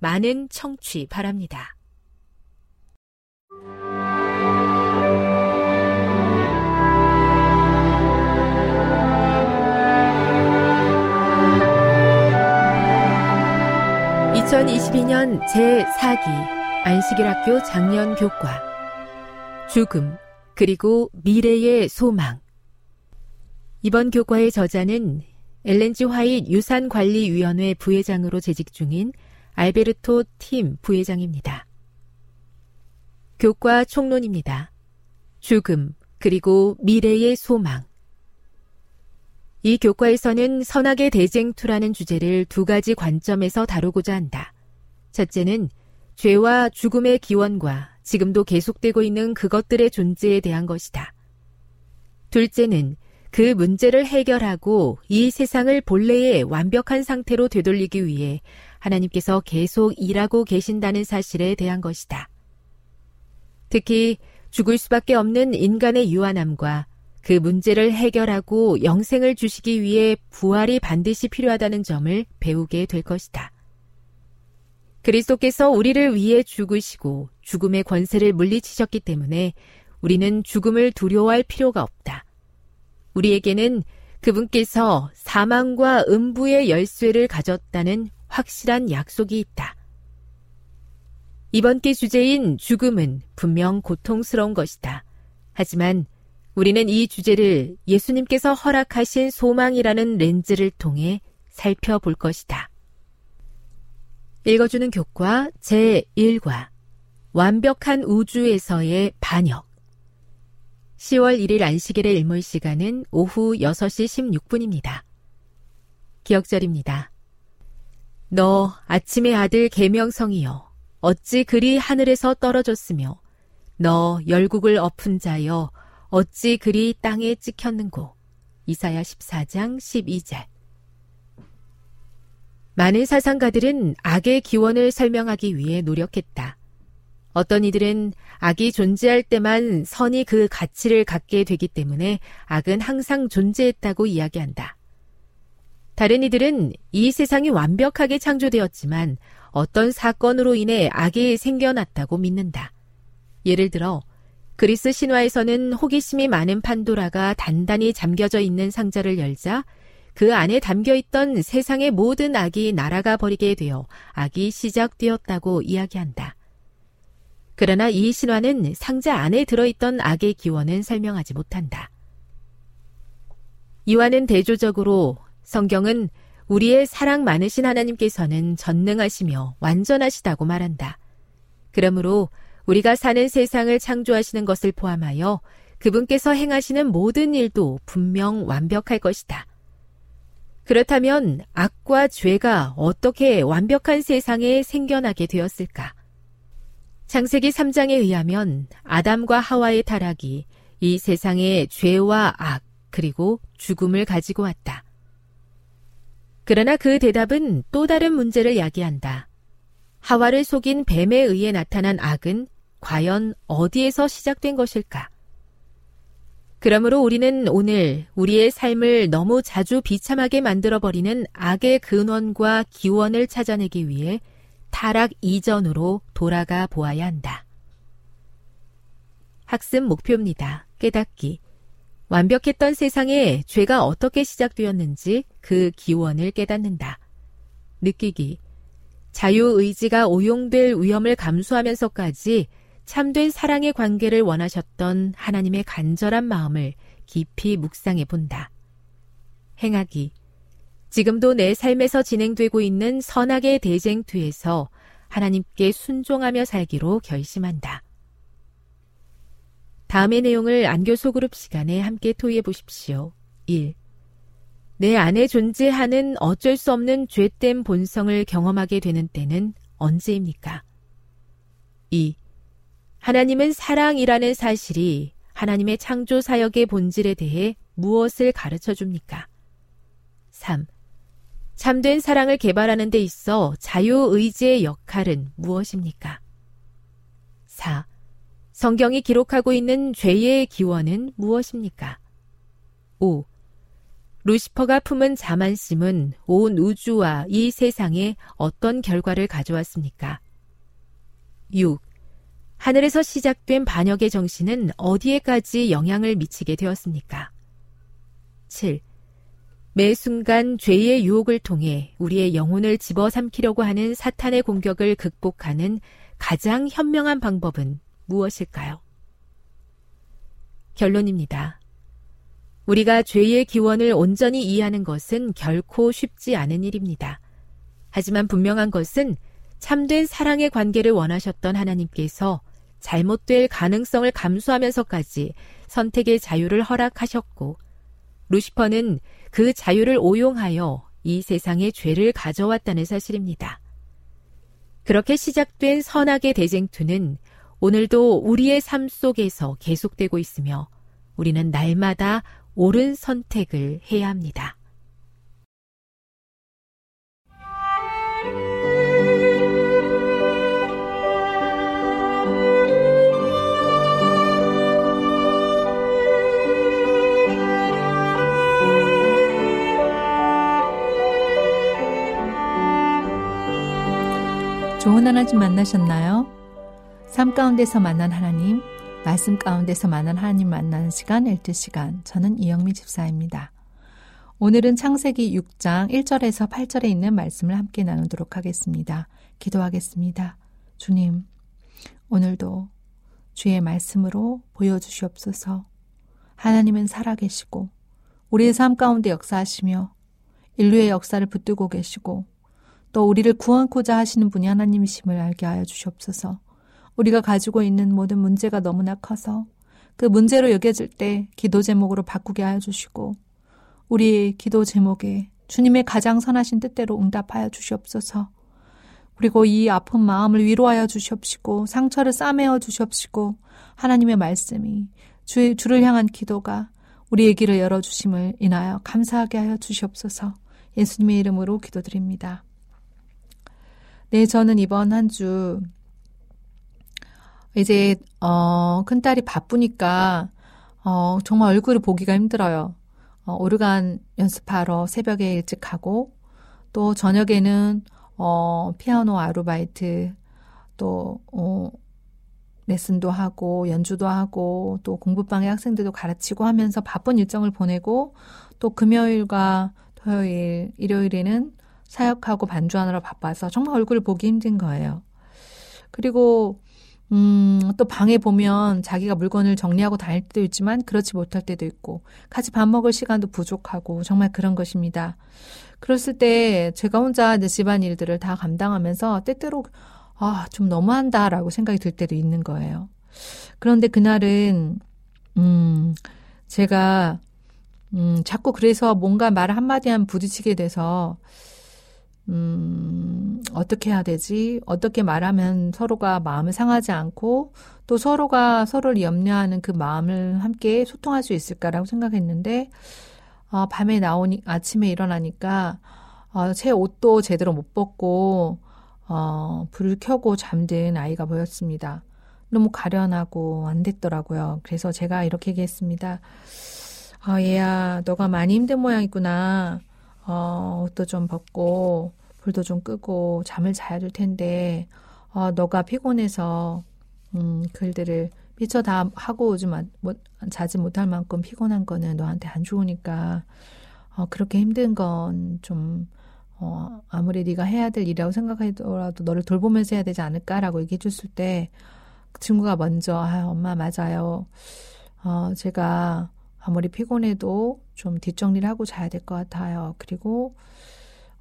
많은 청취 바랍니다. (2022년) 제4기 안식일학교 작년 교과 죽음 그리고 미래의 소망 이번 교과의 저자는 엘렌지 화이트 유산관리위원회 부회장으로 재직 중인 알베르토 팀 부회장입니다. 교과 총론입니다. 죽음, 그리고 미래의 소망. 이 교과에서는 선악의 대쟁투라는 주제를 두 가지 관점에서 다루고자 한다. 첫째는 죄와 죽음의 기원과 지금도 계속되고 있는 그것들의 존재에 대한 것이다. 둘째는 그 문제를 해결하고 이 세상을 본래의 완벽한 상태로 되돌리기 위해 하나님께서 계속 일하고 계신다는 사실에 대한 것이다. 특히 죽을 수밖에 없는 인간의 유한함과 그 문제를 해결하고 영생을 주시기 위해 부활이 반드시 필요하다는 점을 배우게 될 것이다. 그리스도께서 우리를 위해 죽으시고 죽음의 권세를 물리치셨기 때문에 우리는 죽음을 두려워할 필요가 없다. 우리에게는 그분께서 사망과 음부의 열쇠를 가졌다는 확실한 약속이 있다. 이번 기 주제인 죽음은 분명 고통스러운 것이다. 하지만 우리는 이 주제를 예수님께서 허락하신 소망이라는 렌즈를 통해 살펴볼 것이다. 읽어주는 교과 제1과 완벽한 우주에서의 반역 10월 1일 안식일의 일몰 시간은 오후 6시 16분입니다. 기억절입니다. 너 아침의 아들 계명성이여. 어찌 그리 하늘에서 떨어졌으며? 너 열국을 엎은 자여. 어찌 그리 땅에 찍혔는고? 이사야 14장 12절. 많은 사상가들은 악의 기원을 설명하기 위해 노력했다. 어떤 이들은 악이 존재할 때만 선이 그 가치를 갖게 되기 때문에 악은 항상 존재했다고 이야기한다. 다른 이들은 이 세상이 완벽하게 창조되었지만 어떤 사건으로 인해 악이 생겨났다고 믿는다. 예를 들어 그리스 신화에서는 호기심이 많은 판도라가 단단히 잠겨져 있는 상자를 열자 그 안에 담겨 있던 세상의 모든 악이 날아가 버리게 되어 악이 시작되었다고 이야기한다. 그러나 이 신화는 상자 안에 들어있던 악의 기원은 설명하지 못한다. 이와는 대조적으로 성경은 우리의 사랑 많으신 하나님께서는 전능하시며 완전하시다고 말한다. 그러므로 우리가 사는 세상을 창조하시는 것을 포함하여 그분께서 행하시는 모든 일도 분명 완벽할 것이다. 그렇다면 악과 죄가 어떻게 완벽한 세상에 생겨나게 되었을까? 창세기 3장에 의하면 아담과 하와의 타락이 이 세상에 죄와 악, 그리고 죽음을 가지고 왔다. 그러나 그 대답은 또 다른 문제를 야기한다. 하와를 속인 뱀에 의해 나타난 악은 과연 어디에서 시작된 것일까? 그러므로 우리는 오늘 우리의 삶을 너무 자주 비참하게 만들어버리는 악의 근원과 기원을 찾아내기 위해 타락 이전으로 돌아가 보아야 한다. 학습 목표입니다. 깨닫기. 완벽했던 세상에 죄가 어떻게 시작되었는지 그 기원을 깨닫는다. 느끼기. 자유의지가 오용될 위험을 감수하면서까지 참된 사랑의 관계를 원하셨던 하나님의 간절한 마음을 깊이 묵상해 본다. 행하기. 지금도 내 삶에서 진행되고 있는 선악의 대쟁투에서 하나님께 순종하며 살기로 결심한다. 다음의 내용을 안교 소 그룹 시간에 함께 토의해 보십시오. 1. 내 안에 존재하는 어쩔 수 없는 죄된 본성을 경험하게 되는 때는 언제입니까? 2. 하나님은 사랑이라는 사실이 하나님의 창조 사역의 본질에 대해 무엇을 가르쳐 줍니까? 3. 참된 사랑을 개발하는 데 있어 자유의지의 역할은 무엇입니까? 4. 성경이 기록하고 있는 죄의 기원은 무엇입니까? 5. 루시퍼가 품은 자만심은 온 우주와 이 세상에 어떤 결과를 가져왔습니까? 6. 하늘에서 시작된 반역의 정신은 어디에까지 영향을 미치게 되었습니까? 7. 매 순간 죄의 유혹을 통해 우리의 영혼을 집어삼키려고 하는 사탄의 공격을 극복하는 가장 현명한 방법은 무엇일까요? 결론입니다. 우리가 죄의 기원을 온전히 이해하는 것은 결코 쉽지 않은 일입니다. 하지만 분명한 것은 참된 사랑의 관계를 원하셨던 하나님께서 잘못될 가능성을 감수하면서까지 선택의 자유를 허락하셨고, 루시퍼는 그 자유를 오용하여 이 세상에 죄를 가져왔다는 사실입니다. 그렇게 시작된 선악의 대쟁투는 오늘도 우리의 삶 속에서 계속되고 있으며 우리는 날마다 옳은 선택을 해야 합니다. 좋은 하나님 만나셨나요? 삶 가운데서 만난 하나님, 말씀 가운데서 만난 하나님 만나는 시간, 엘트 시간. 저는 이영미 집사입니다. 오늘은 창세기 6장 1절에서 8절에 있는 말씀을 함께 나누도록 하겠습니다. 기도하겠습니다. 주님, 오늘도 주의 말씀으로 보여주시옵소서. 하나님은 살아계시고, 우리의 삶 가운데 역사하시며, 인류의 역사를 붙들고 계시고, 또 우리를 구원코자 하시는 분이 하나님이심을 알게 하여 주시옵소서. 우리가 가지고 있는 모든 문제가 너무나 커서 그 문제로 여겨질 때 기도 제목으로 바꾸게 하여 주시고 우리의 기도 제목에 주님의 가장 선하신 뜻대로 응답하여 주시옵소서. 그리고 이 아픈 마음을 위로하여 주시옵시고 상처를 싸매어 주시옵시고 하나님의 말씀이 주, 주를 향한 기도가 우리의 길을 열어주심을 인하여 감사하게 하여 주시옵소서 예수님의 이름으로 기도드립니다. 네, 저는 이번 한 주 이제 어 큰딸이 바쁘니까 어 정말 얼굴을 보기가 힘들어요. 어, 오르간 연습하러 새벽에 일찍 가고 또 저녁에는 어 피아노 아르바이트 또 어, 레슨도 하고 연주도 하고 또 공부방에 학생들도 가르치고 하면서 바쁜 일정을 보내고 또 금요일과 토요일, 일요일에는 사역하고 반주하느라 바빠서 정말 얼굴을 보기 힘든 거예요. 그리고 음, 또 방에 보면 자기가 물건을 정리하고 다닐 때도 있지만 그렇지 못할 때도 있고 같이 밥 먹을 시간도 부족하고 정말 그런 것입니다. 그랬을 때 제가 혼자 이제 집안 일들을 다 감당하면서 때때로 아, 좀 너무한다라고 생각이 들 때도 있는 거예요. 그런데 그날은, 음, 제가, 음, 자꾸 그래서 뭔가 말 한마디 한 부딪히게 돼서, 음, 어떻게 해야 되지? 어떻게 말하면 서로가 마음을 상하지 않고 또 서로가 서로를 염려하는 그 마음을 함께 소통할 수 있을까라고 생각했는데, 어, 밤에 나오니, 아침에 일어나니까, 어, 제 옷도 제대로 못 벗고, 어, 불을 켜고 잠든 아이가 보였습니다. 너무 가련하고 안 됐더라고요. 그래서 제가 이렇게 얘기했습니다. 아, 얘야, 너가 많이 힘든 모양이구나. 어, 옷도 좀 벗고, 불도 좀 끄고, 잠을 자야 될 텐데, 어, 너가 피곤해서, 음, 글들을 미처 다 하고 오지 못, 자지 못할 만큼 피곤한 거는 너한테 안 좋으니까, 어, 그렇게 힘든 건 좀, 어, 아무리 네가 해야 될 일이라고 생각하더라도 너를 돌보면서 해야 되지 않을까라고 얘기해 줬을 때, 그 친구가 먼저, 아, 엄마 맞아요. 어, 제가 아무리 피곤해도 좀 뒷정리를 하고 자야 될 것 같아요. 그리고,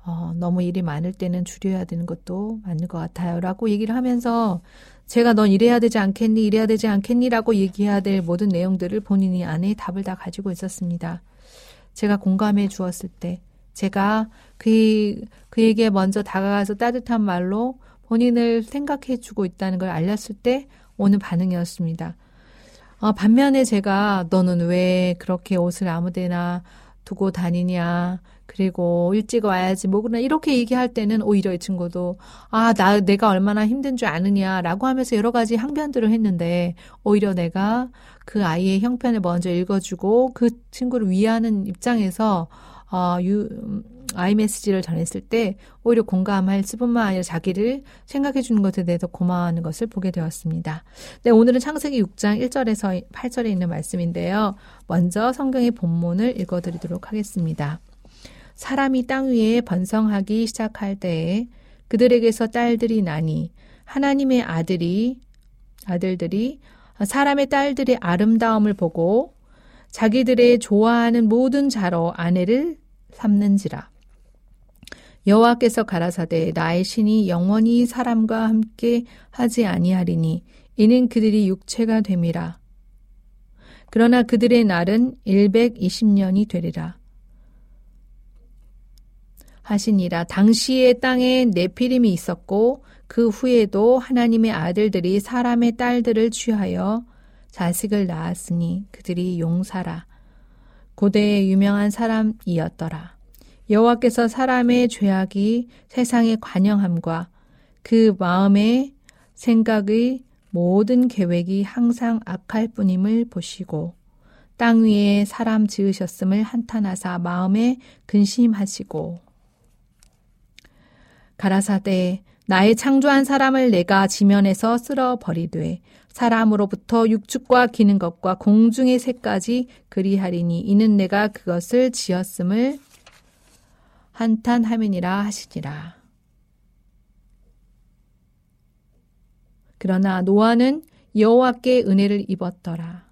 어, 너무 일이 많을 때는 줄여야 되는 것도 맞는 것 같아요. 라고 얘기를 하면서 제가 넌 이래야 되지 않겠니, 이래야 되지 않겠니 라고 얘기해야 될 모든 내용들을 본인이 안에 답을 다 가지고 있었습니다. 제가 공감해 주었을 때, 제가 그, 그에게 먼저 다가가서 따뜻한 말로 본인을 생각해 주고 있다는 걸 알렸을 때 오는 반응이었습니다. 어, 반면에 제가 너는 왜 그렇게 옷을 아무데나 두고 다니냐. 그리고 일찍 와야지 뭐 그러나 이렇게 얘기할 때는 오히려 이 친구도 아 나 내가 얼마나 힘든 줄 아느냐라고 하면서 여러 가지 항변들을 했는데 오히려 내가 그 아이의 형편을 먼저 읽어주고 그 친구를 위하는 입장에서 어, 유, 아이 메시지를 전했을 때 오히려 공감할 수뿐만 아니라 자기를 생각해 주는 것에 대해서 고마워하는 것을 보게 되었습니다. 네, 오늘은 창세기 6장 1절에서 8절에 있는 말씀인데요. 먼저 성경의 본문을 읽어 드리도록 하겠습니다. 사람이 땅 위에 번성하기 시작할 때에 그들에게서 딸들이 나니 하나님의 아들이 아들들이 사람의 딸들의 아름다움을 보고 자기들의 좋아하는 모든 자로 아내를 삼는지라. 여호와께서 가라사대 나의 신이 영원히 사람과 함께 하지 아니하리니 이는 그들이 육체가 됨이라. 그러나 그들의 날은 120년이 되리라. 하시니라 당시에 땅에 네피림이 있었고 그 후에도 하나님의 아들들이 사람의 딸들을 취하여 자식을 낳았으니 그들이 용사라. 고대의 유명한 사람이었더라. 여호와께서 사람의 죄악이 세상의 관영함과 그 마음의 생각의 모든 계획이 항상 악할 뿐임을 보시고 땅 위에 사람 지으셨음을 한탄하사 마음에 근심하시고 가라사대 나의 창조한 사람을 내가 지면에서 쓸어 버리되 사람으로부터 육축과 기는 것과 공중의 새까지 그리하리니 이는 내가 그것을 지었음을 한탄하면이라 하시니라. 그러나 노아는 여호와께 은혜를 입었더라.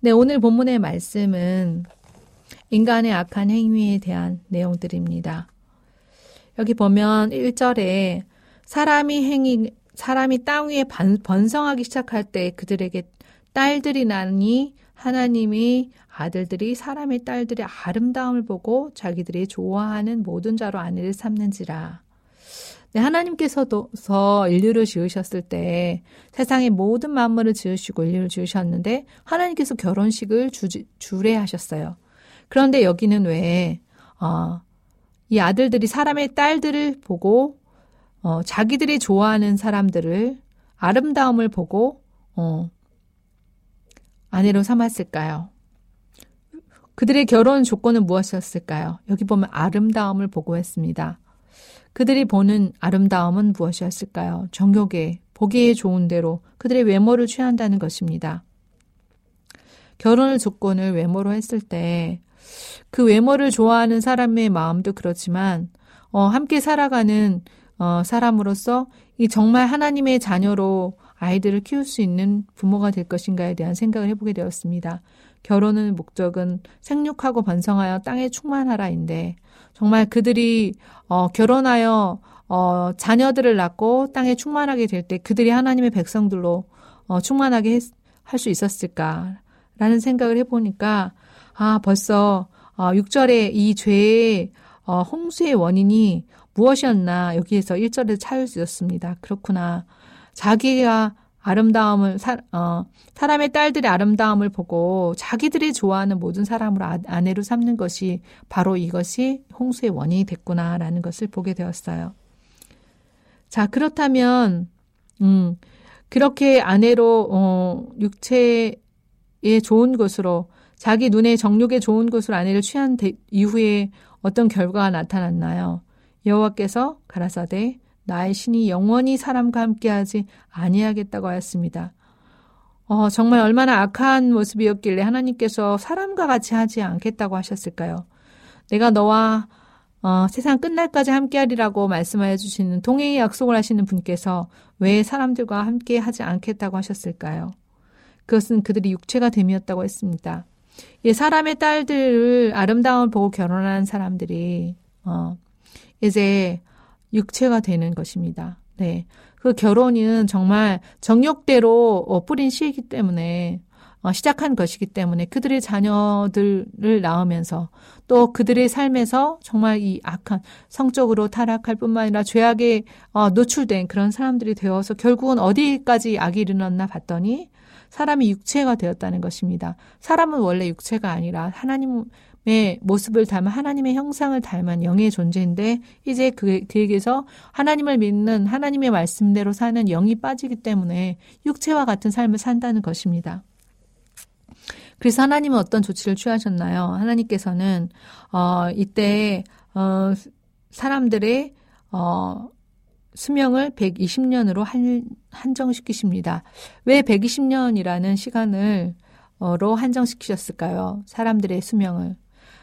네, 오늘 본문의 말씀은 인간의 악한 행위에 대한 내용들입니다. 여기 보면 1절에 사람이 행위, 사람이 땅 위에 번성하기 시작할 때 그들에게 딸들이 나니 하나님이 아들들이 사람의 딸들의 아름다움을 보고 자기들이 좋아하는 모든 자로 아내를 삼는지라. 네, 하나님께서도 인류를 지으셨을 때 세상의 모든 만물을 지으시고 인류를 지으셨는데 하나님께서 결혼식을 주, 주례하셨어요. 그런데 여기는 왜 어, 이 아들들이 사람의 딸들을 보고 어, 자기들이 좋아하는 사람들을 아름다움을 보고 어, 아내로 삼았을까요? 그들의 결혼 조건은 무엇이었을까요? 여기 보면 아름다움을 보고 했습니다. 그들이 보는 아름다움은 무엇이었을까요? 정욕에, 보기에 좋은 대로 그들의 외모를 취한다는 것입니다. 결혼을 조건을 외모로 했을 때 그 외모를 좋아하는 사람의 마음도 그렇지만 어, 함께 살아가는 어, 사람으로서 이 정말 하나님의 자녀로 아이들을 키울 수 있는 부모가 될 것인가에 대한 생각을 해보게 되었습니다. 결혼의 목적은 생육하고 번성하여 땅에 충만하라인데 정말 그들이 어, 결혼하여 어, 자녀들을 낳고 땅에 충만하게 될 때 그들이 하나님의 백성들로 어, 충만하게 할 수 있었을까라는 생각을 해보니까 아 벌써 어, 6절에 이 죄의 어, 홍수의 원인이 무엇이었나 여기에서 1절에 찾을 수 있었습니다. 그렇구나. 자기가 아름다움을 사, 어, 사람의 딸들의 아름다움을 보고 자기들이 좋아하는 모든 사람을 아, 아내로 삼는 것이 바로 이것이 홍수의 원인이 됐구나라는 것을 보게 되었어요. 자 그렇다면 음 그렇게 아내로 어, 육체의 좋은 것으로 자기 눈에 정욕에 좋은 것으로 아내를 취한 대, 이후에 어떤 결과가 나타났나요? 여호와께서 가라사대 나의 신이 영원히 사람과 함께하지 아니하겠다고 하였습니다. 어, 정말 얼마나 악한 모습이었길래 하나님께서 사람과 같이 하지 않겠다고 하셨을까요? 내가 너와 어, 세상 끝날까지 함께하리라고 말씀하여 주시는 동행의 약속을 하시는 분께서 왜 사람들과 함께 하지 않겠다고 하셨을까요? 그것은 그들이 육체가 됨이었다고 했습니다. 예, 사람의 딸들을 아름다움을 보고 결혼한 사람들이 어, 이제 육체가 되는 것입니다. 네. 그 결혼은 정말 정욕대로 어, 뿌린 씨이기 때문에 어, 시작한 것이기 때문에 그들의 자녀들을 낳으면서 또 그들의 삶에서 정말 이 악한 성적으로 타락할 뿐만 아니라 죄악에 어, 노출된 그런 사람들이 되어서 결국은 어디까지 악이 일어났나 봤더니 사람이 육체가 되었다는 것입니다. 사람은 원래 육체가 아니라 하나님 의 모습을 닮은 하나님의 형상을 닮은 영의 존재인데 이제 그, 그에게서 하나님을 믿는 하나님의 말씀대로 사는 영이 빠지기 때문에 육체와 같은 삶을 산다는 것입니다. 그래서 하나님은 어떤 조치를 취하셨나요? 하나님께서는 어 이때 어 사람들의 어 수명을 120년으로 한, 한정시키십니다. 왜 120년이라는 시간을 로 한정시키셨을까요? 사람들의 수명을.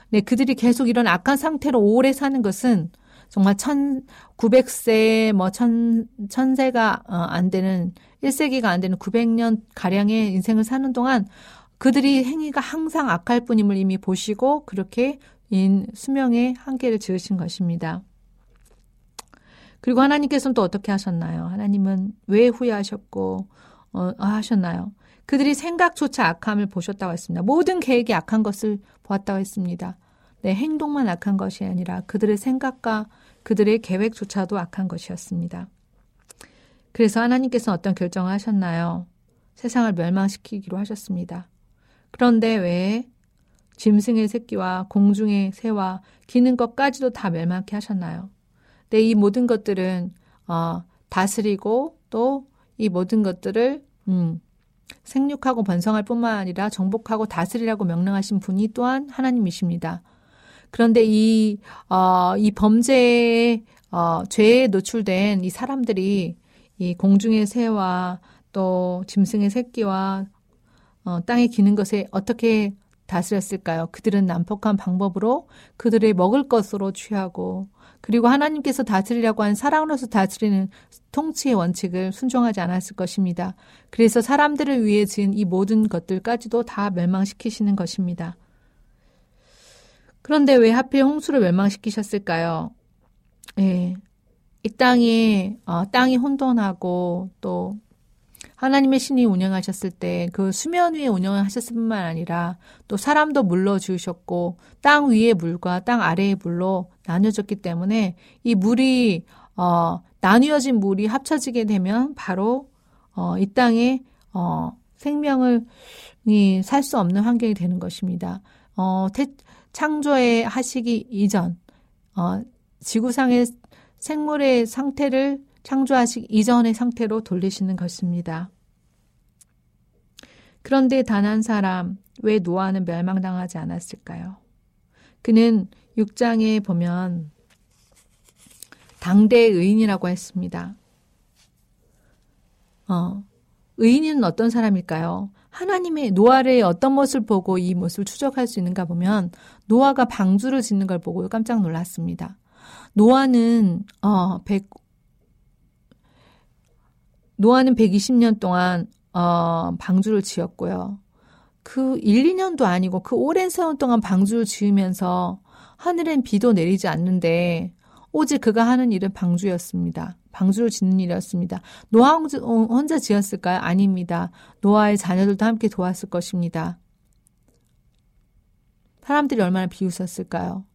네, 그들이 계속 이런 악한 상태로 오래 사는 것은 정말 천, 900세, 뭐, 천, 천세가 어, 안 되는, 1세기가 안 되는 900년 가량의 인생을 사는 동안 그들이 행위가 항상 악할 뿐임을 이미 보시고 그렇게 인 수명의 한계를 지으신 것입니다. 그리고 하나님께서는 또 어떻게 하셨나요? 하나님은 왜 후회하셨고, 어, 하셨나요? 그들이 생각조차 악함을 보셨다고 했습니다. 모든 계획이 악한 것을 보았다고 했습니다. 내 행동만 악한 것이 아니라 그들의 생각과 그들의 계획조차도 악한 것이었습니다. 그래서 하나님께서 어떤 결정을 하셨나요? 세상을 멸망시키기로 하셨습니다. 그런데 왜 짐승의 새끼와 공중의 새와 기는 것까지도 다 멸망케 하셨나요? 네, 이 모든 것들은 어, 다스리고 또 이 모든 것들을 음, 생육하고 번성할 뿐만 아니라 정복하고 다스리라고 명령하신 분이 또한 하나님이십니다. 그런데 이, 어, 이 범죄에, 어, 죄에 노출된 이 사람들이 이 공중의 새와 또 짐승의 새끼와 어, 땅에 기는 것에 어떻게 다스렸을까요? 그들은 난폭한 방법으로 그들의 먹을 것으로 취하고 그리고 하나님께서 다스리려고 한 사랑으로서 다스리는 통치의 원칙을 순종하지 않았을 것입니다. 그래서 사람들을 위해 지은 이 모든 것들까지도 다 멸망시키시는 것입니다. 그런데 왜 하필 홍수를 멸망시키셨을까요? 예. 이 땅이, 어, 땅이 혼돈하고 또 하나님의 신이 운영하셨을 때 그 수면 위에 운영을 하셨을 뿐만 아니라 또 사람도 물러 주셨고 땅 위의 물과 땅 아래의 물로 나뉘어졌기 때문에 이 물이 어 나뉘어진 물이 합쳐지게 되면 바로 어 이 땅에 어 생명을 살 수 없는 환경이 되는 것입니다. 어 태, 창조에 하시기 이전 어 지구상의 생물의 상태를 창조하시기 이전의 상태로 돌리시는 것입니다. 그런데 단 한 사람, 왜 노아는 멸망당하지 않았을까요? 그는 6장에 보면 당대 의인이라고 했습니다. 어, 의인은 어떤 사람일까요? 하나님의 노아의 어떤 모습을 보고 이 모습을 추적할 수 있는가 보면 노아가 방주를 짓는 걸 보고 깜짝 놀랐습니다. 노아는 어, 100, 노아는 120년 동안 어, 방주를 지었고요. 그 1, 2년도 아니고 그 오랜 세월 동안 방주를 지으면서 하늘엔 비도 내리지 않는데 오직 그가 하는 일은 방주였습니다. 방주를 짓는 일이었습니다. 노아 혼자 지었을까요? 아닙니다. 노아의 자녀들도 함께 도왔을 것입니다. 사람들이 얼마나 비웃었을까요?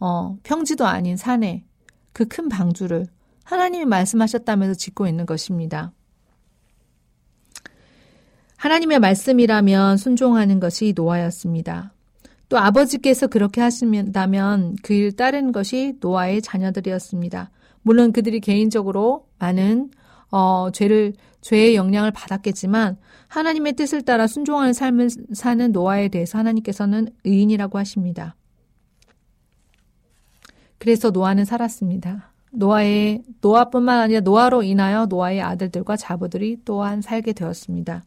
어, 평지도 아닌 산에 그 큰 방주를 하나님이 말씀하셨다면서 짓고 있는 것입니다. 하나님의 말씀이라면 순종하는 것이 노아였습니다. 또 아버지께서 그렇게 하신다면 그일 따르는 것이 노아의 자녀들이었습니다. 물론 그들이 개인적으로 많은 어, 죄를 죄의 영향을 받았겠지만 하나님의 뜻을 따라 순종하는 삶을 사는 노아에 대해서 하나님께서는 의인이라고 하십니다. 그래서 노아는 살았습니다. 노아의 노아뿐만 아니라 노아로 인하여 노아의 아들들과 자부들이 또한 살게 되었습니다.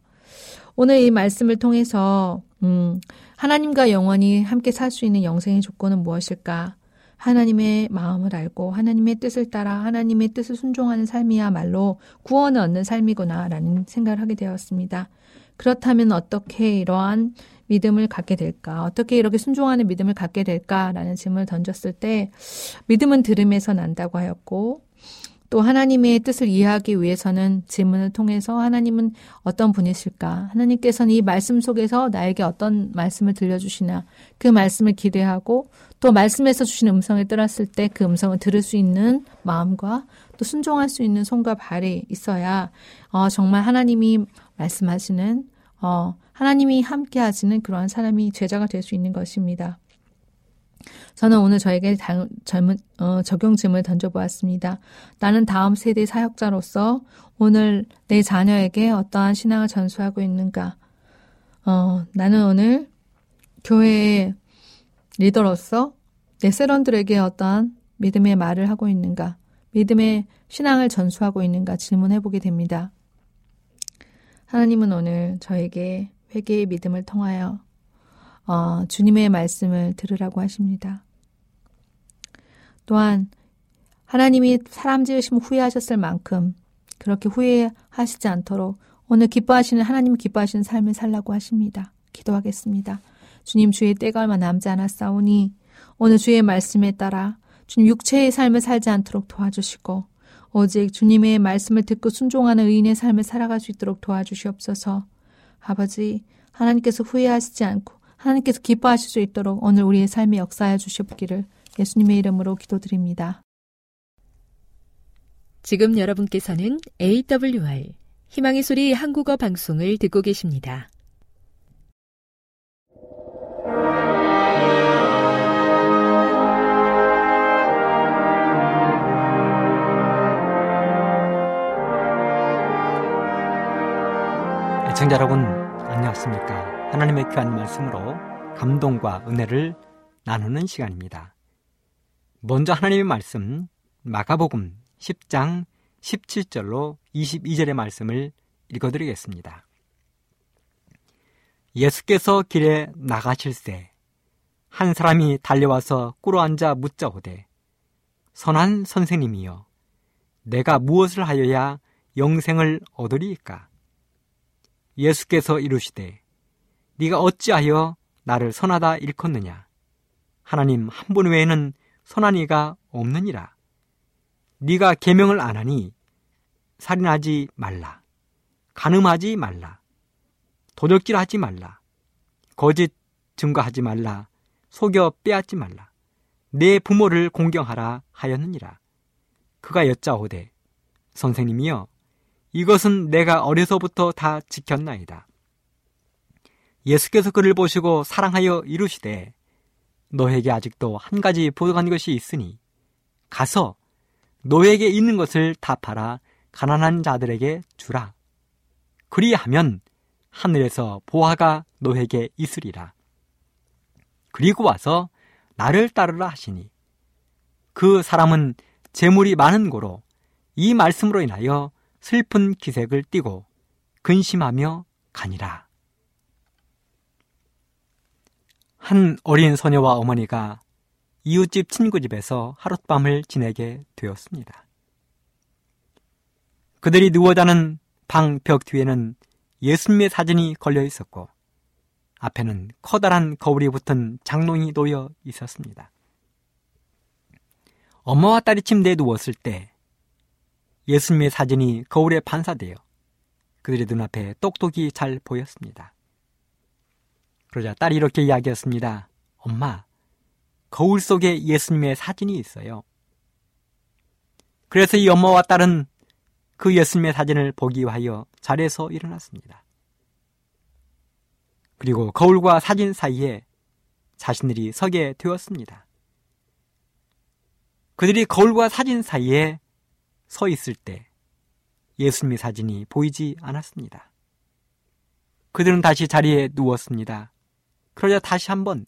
오늘 이 말씀을 통해서 음, 하나님과 영원히 함께 살 수 있는 영생의 조건은 무엇일까? 하나님의 마음을 알고 하나님의 뜻을 따라 하나님의 뜻을 순종하는 삶이야말로 구원을 얻는 삶이구나라는 생각을 하게 되었습니다. 그렇다면 어떻게 이러한 믿음을 갖게 될까? 어떻게 이렇게 순종하는 믿음을 갖게 될까라는 질문을 던졌을 때 믿음은 들음에서 난다고 하였고 또 하나님의 뜻을 이해하기 위해서는 질문을 통해서 하나님은 어떤 분이실까? 하나님께서는 이 말씀 속에서 나에게 어떤 말씀을 들려주시나 그 말씀을 기대하고 또 말씀에서 주신 음성을 들었을 때 그 음성을 들을 수 있는 마음과 또 순종할 수 있는 손과 발이 있어야 어, 정말 하나님이 말씀하시는 어, 하나님이 함께 하시는 그러한 사람이 제자가 될 수 있는 것입니다. 저는 오늘 저에게 젊은, 어, 적용 질문을 던져보았습니다. 나는 다음 세대 사역자로서 오늘 내 자녀에게 어떠한 신앙을 전수하고 있는가? 어, 나는 오늘 교회의 리더로서 내 세런들에게 어떠한 믿음의 말을 하고 있는가? 믿음의 신앙을 전수하고 있는가 질문해 보게 됩니다. 하나님은 오늘 저에게 회개의 믿음을 통하여 어, 주님의 말씀을 들으라고 하십니다. 또한 하나님이 사람 지으심 후회하셨을 만큼 그렇게 후회하시지 않도록 오늘 기뻐하시는 하나님 기뻐하시는 삶을 살라고 하십니다. 기도하겠습니다. 주님 주의 때가 얼마 남지 않았사오니 오늘 주의 말씀에 따라 주님 육체의 삶을 살지 않도록 도와주시고 오직 주님의 말씀을 듣고 순종하는 의인의 삶을 살아갈 수 있도록 도와주시옵소서. 아버지 하나님께서 후회하시지 않고 하나님께서 기뻐하실 수 있도록 오늘 우리의 삶에 역사하여 주시옵기를 예수님의 이름으로 기도드립니다. 지금 여러분께서는 AWR 희망의 소리 한국어 방송을 듣고 계십니다. 애청자 여러분 안녕하십니까 하나님의 귀한 말씀으로 감동과 은혜를 나누는 시간입니다. 먼저 하나님의 말씀 마가복음 10장 17절로 22절의 말씀을 읽어드리겠습니다. 예수께서 길에 나가실새 한 사람이 달려와서 꿇어 앉아 묻자오되 선한 선생님이여 내가 무엇을 하여야 영생을 얻으리이까? 예수께서 이르시되 네가 어찌하여 나를 선하다 일컫느냐? 하나님 한 분 외에는 선한 이가 없느니라. 네가 계명을 안 하니 살인하지 말라. 간음하지 말라. 도적질하지 말라. 거짓 증거하지 말라. 속여 빼앗지 말라. 내 부모를 공경하라 하였느니라. 그가 여짜오되 선생님이여 이것은 내가 어려서부터 다 지켰나이다. 예수께서 그를 보시고 사랑하여 이르시되 너에게 아직도 한 가지 부족한 것이 있으니 가서 너에게 있는 것을 다 팔아 가난한 자들에게 주라. 그리하면 하늘에서 보화가 너에게 있으리라. 그리고 와서 나를 따르라 하시니 그 사람은 재물이 많은 고로 이 말씀으로 인하여 슬픈 기색을 띠고 근심하며 가니라. 한 어린 소녀와 어머니가 이웃집 친구 집에서 하룻밤을 지내게 되었습니다. 그들이 누워 자는 방 벽 뒤에는 예수님의 사진이 걸려 있었고 앞에는 커다란 거울이 붙은 장롱이 놓여 있었습니다. 엄마와 딸이 침대에 누웠을 때 예수님의 사진이 거울에 반사되어 그들의 눈앞에 똑똑히 잘 보였습니다. 그러자 딸이 이렇게 이야기했습니다. 엄마, 거울 속에 예수님의 사진이 있어요. 그래서 이 엄마와 딸은 그 예수님의 사진을 보기 위하여 자리에서 일어났습니다. 그리고 거울과 사진 사이에 자신들이 서게 되었습니다. 그들이 거울과 사진 사이에 서 있을 때 예수님의 사진이 보이지 않았습니다. 그들은 다시 자리에 누웠습니다. 그러자 다시 한번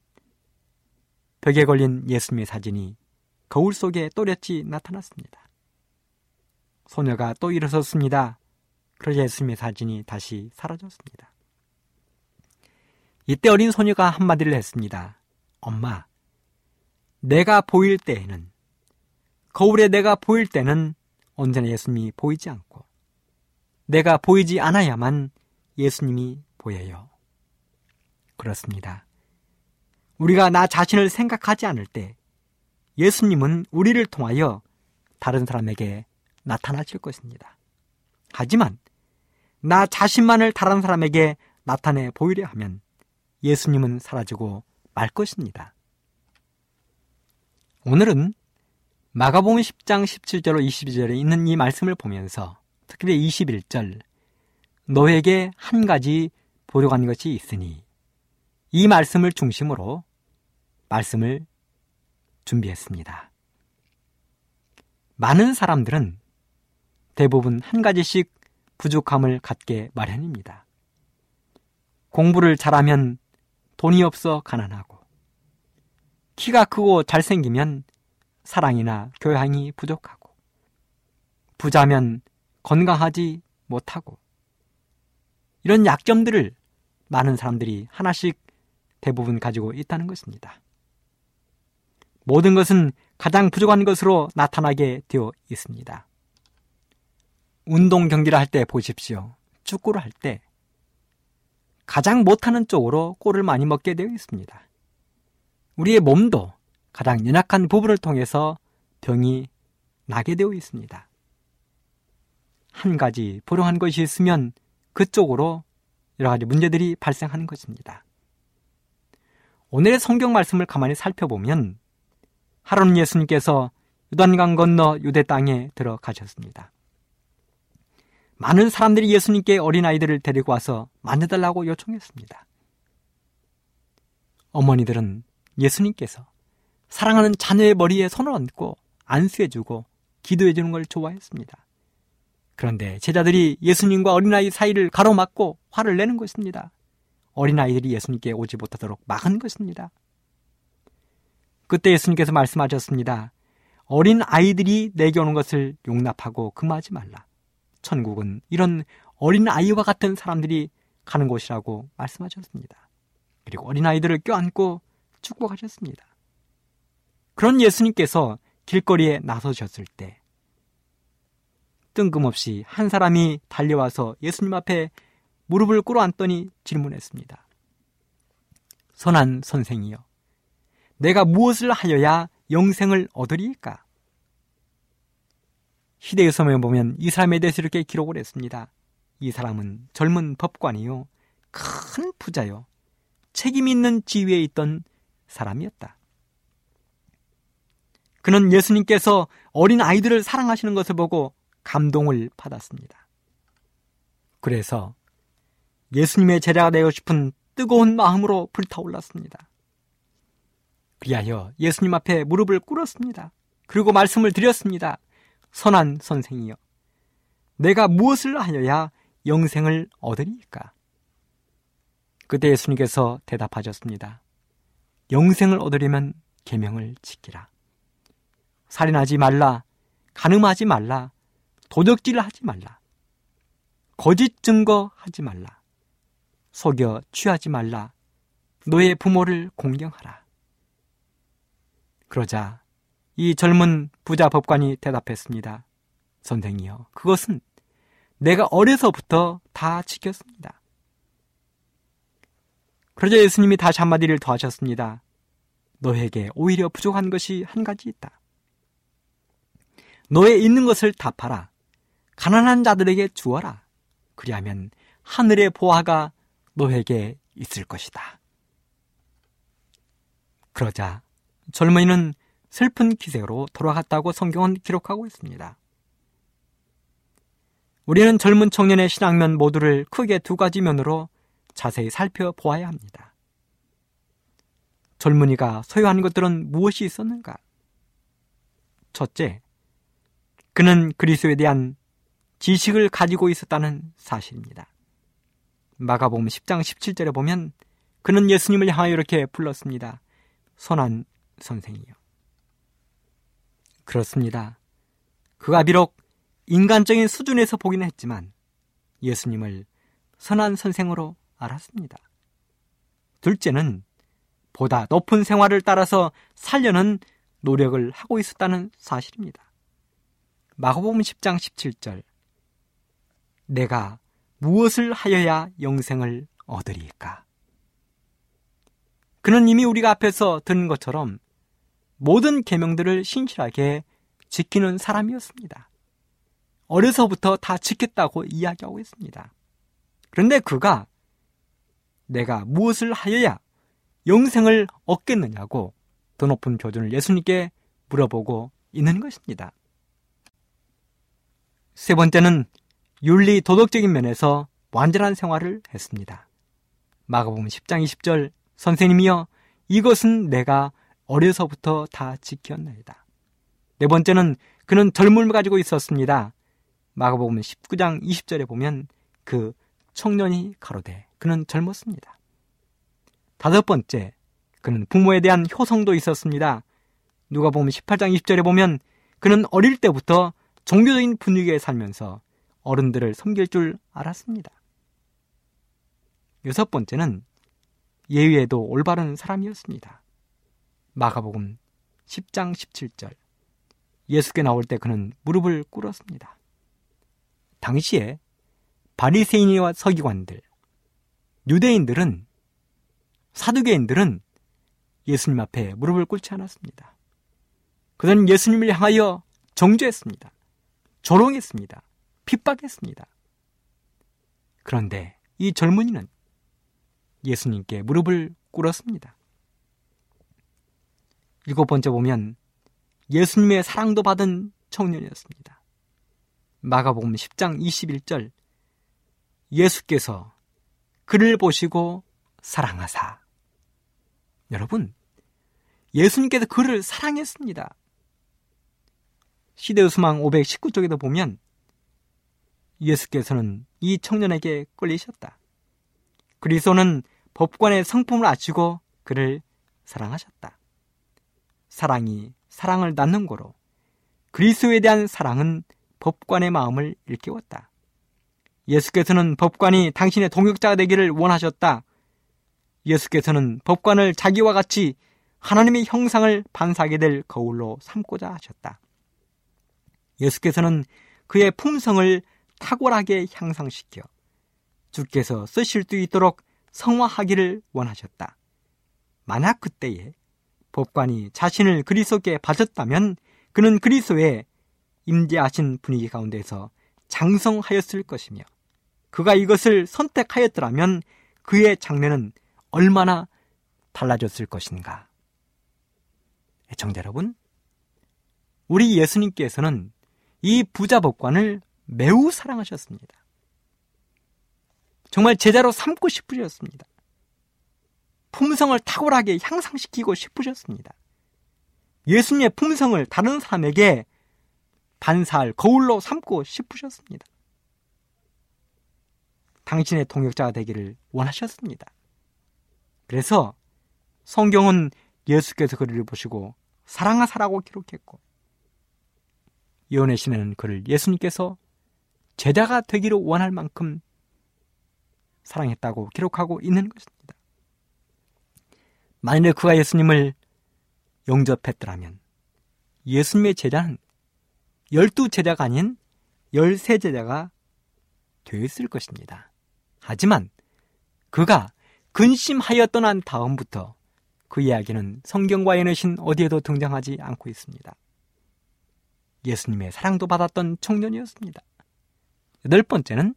벽에 걸린 예수님의 사진이 거울 속에 또렷이 나타났습니다. 소녀가 또 일어섰습니다. 그러자 예수님의 사진이 다시 사라졌습니다. 이때 어린 소녀가 한마디를 했습니다. 엄마, 내가 보일 때에는, 거울에 내가 보일 때는 언제나 예수님이 보이지 않고, 내가 보이지 않아야만 예수님이 보여요. 그렇습니다. 우리가 나 자신을 생각하지 않을 때 예수님은 우리를 통하여 다른 사람에게 나타나실 것입니다. 하지만 나 자신만을 다른 사람에게 나타내 보이려 하면 예수님은 사라지고 말 것입니다. 오늘은 마가복음 10장 17절로 22절에 있는 이 말씀을 보면서 특히 21절 너에게 한 가지 보려고 하는 것이 있으니 이 말씀을 중심으로 말씀을 준비했습니다. 많은 사람들은 대부분 한 가지씩 부족함을 갖게 마련입니다. 공부를 잘하면 돈이 없어 가난하고, 키가 크고 잘생기면 사랑이나 교양이 부족하고, 부자면 건강하지 못하고, 이런 약점들을 많은 사람들이 하나씩 대부분 가지고 있다는 것입니다. 모든 것은 가장 부족한 것으로 나타나게 되어 있습니다. 운동 경기를 할 때 보십시오. 축구를 할 때 가장 못하는 쪽으로 골을 많이 먹게 되어 있습니다. 우리의 몸도 가장 연약한 부분을 통해서 병이 나게 되어 있습니다. 한 가지 불용한 것이 있으면 그쪽으로 여러 가지 문제들이 발생하는 것입니다. 오늘의 성경 말씀을 가만히 살펴보면 하론 예수님께서 유단강 건너 유대 땅에 들어가셨습니다. 많은 사람들이 예수님께 어린아이들을 데리고 와서 만져달라고 요청했습니다. 어머니들은 예수님께서 사랑하는 자녀의 머리에 손을 얹고 안수해주고 기도해주는 걸 좋아했습니다. 그런데 제자들이 예수님과 어린아이 사이를 가로막고 화를 내는 것입니다. 어린아이들이 예수님께 오지 못하도록 막은 것입니다. 그때 예수님께서 말씀하셨습니다. 어린 아이들이 내게 오는 것을 용납하고 금하지 말라. 천국은 이런 어린 아이와 같은 사람들이 가는 곳이라고 말씀하셨습니다. 그리고 어린 아이들을 껴안고 축복하셨습니다. 그런 예수님께서 길거리에 나서셨을 때 뜬금없이 한 사람이 달려와서 예수님 앞에 무릎을 꿇어앉더니 질문했습니다. 선한 선생이여, 내가 무엇을 하여야 영생을 얻으리까? 시대의 서명에 보면 이 사람에 대해서 이렇게 기록을 했습니다. 이 사람은 젊은 법관이요, 큰 부자요, 책임 있는 지위에 있던 사람이었다. 그는 예수님께서 어린 아이들을 사랑하시는 것을 보고 감동을 받았습니다. 그래서 예수님의 제자가 되고 싶은 뜨거운 마음으로 불타올랐습니다. 그리하여 예수님 앞에 무릎을 꿇었습니다. 그리고 말씀을 드렸습니다. 선한 선생이여. 내가 무엇을 하여야 영생을 얻으리까? 그때 예수님께서 대답하셨습니다. 영생을 얻으려면 계명을 지키라. 살인하지 말라. 가늠하지 말라. 도적질 하지 말라. 거짓 증거하지 말라. 속여 취하지 말라. 너의 부모를 공경하라. 그러자 이 젊은 부자 법관이 대답했습니다. 선생이여, 그것은 내가 어려서부터 다 지켰습니다. 그러자 예수님이 다시 한마디를 더 하셨습니다. 너에게 오히려 부족한 것이 한 가지 있다. 너의 있는 것을 다 팔아 가난한 자들에게 주어라. 그리하면 하늘의 보화가 너에게 있을 것이다. 그러자 젊은이는 슬픈 기색으로 돌아갔다고 성경은 기록하고 있습니다. 우리는 젊은 청년의 신앙면 모두를 크게 두 가지 면으로 자세히 살펴보아야 합니다. 젊은이가 소유한 것들은 무엇이 있었는가? 첫째, 그는 그리스도에 대한 지식을 가지고 있었다는 사실입니다. 마가복음 10장 17절에 보면 그는 예수님을 향하여 이렇게 불렀습니다. 선한 선생이요. 그렇습니다. 그가 비록 인간적인 수준에서 보기는 했지만 예수님을 선한 선생으로 알았습니다. 둘째는 보다 높은 생활을 따라서 살려는 노력을 하고 있었다는 사실입니다. 마가복음 10장 17절 내가 무엇을 하여야 영생을 얻으리까? 그는 이미 우리가 앞에서 든 것처럼 모든 계명들을 신실하게 지키는 사람이었습니다. 어려서부터 다 지켰다고 이야기하고 있습니다. 그런데 그가 내가 무엇을 하여야 영생을 얻겠느냐고 더 높은 교준을 예수님께 물어보고 있는 것입니다. 세 번째는 윤리 도덕적인 면에서 완전한 생활을 했습니다. 마가복음 10장 20절 선생님이여 이것은 내가 어려서부터 다 지켰나이다. 네 번째는 그는 젊음을 가지고 있었습니다. 마가복음 19장 20절에 보면 그 청년이 가로되 그는 젊었습니다. 다섯 번째, 그는 부모에 대한 효성도 있었습니다. 누가 보면 18장 20절에 보면 그는 어릴 때부터 종교적인 분위기에 살면서 어른들을 섬길 줄 알았습니다. 여섯 번째는 예의에도 올바른 사람이었습니다. 마가복음 10장 17절. 예수께 나올 때 그는 무릎을 꿇었습니다. 당시에 바리새인과 서기관들, 유대인들은 사두개인들은 예수님 앞에 무릎을 꿇지 않았습니다. 그들은 예수님을 향하여 정죄했습니다. 조롱했습니다. 핍박했습니다. 그런데 이 젊은이는 예수님께 무릎을 꿇었습니다. 일곱 번째 보면 예수님의 사랑도 받은 청년이었습니다. 마가복음 10장 21절 예수께서 그를 보시고 사랑하사 여러분 예수님께서 그를 사랑했습니다. 시대의 수망 519쪽에도 보면 예수께서는 이 청년에게 끌리셨다. 그리스도는 법관의 성품을 아치고 그를 사랑하셨다. 사랑이 사랑을 낳는 거로 그리스도에 대한 사랑은 법관의 마음을 일깨웠다. 예수께서는 법관이 당신의 동역자가 되기를 원하셨다. 예수께서는 법관을 자기와 같이 하나님의 형상을 반사하게 될 거울로 삼고자 하셨다. 예수께서는 그의 품성을 탁월하게 향상시켜 주께서 쓰실 수 있도록 성화하기를 원하셨다. 만약 그때에 법관이 자신을 그리스도께 바쳤다면 그는 그리스도의 임재하신 분위기 가운데서 장성하였을 것이며 그가 이것을 선택하였더라면 그의 장래는 얼마나 달라졌을 것인가. 애청자 여러분, 우리 예수님께서는 이 부자 법관을 매우 사랑하셨습니다. 정말 제자로 삼고 싶으셨습니다. 품성을 탁월하게 향상시키고 싶으셨습니다. 예수님의 품성을 다른 사람에게 반사할 거울로 삼고 싶으셨습니다. 당신의 동역자가 되기를 원하셨습니다. 그래서 성경은 예수께서 그를 보시고 사랑하사라고 기록했고 예언의 신에는 그를 예수님께서 제자가 되기를 원할 만큼 사랑했다고 기록하고 있는 것입니다. 만일 그가 예수님을 영접했더라면 예수님의 제자는 열두 제자가 아닌 열세 제자가 되었을 것입니다. 하지만 그가 근심하여 떠난 다음부터 그 이야기는 성경과 예너신 어디에도 등장하지 않고 있습니다. 예수님의 사랑도 받았던 청년이었습니다. 여덟 번째는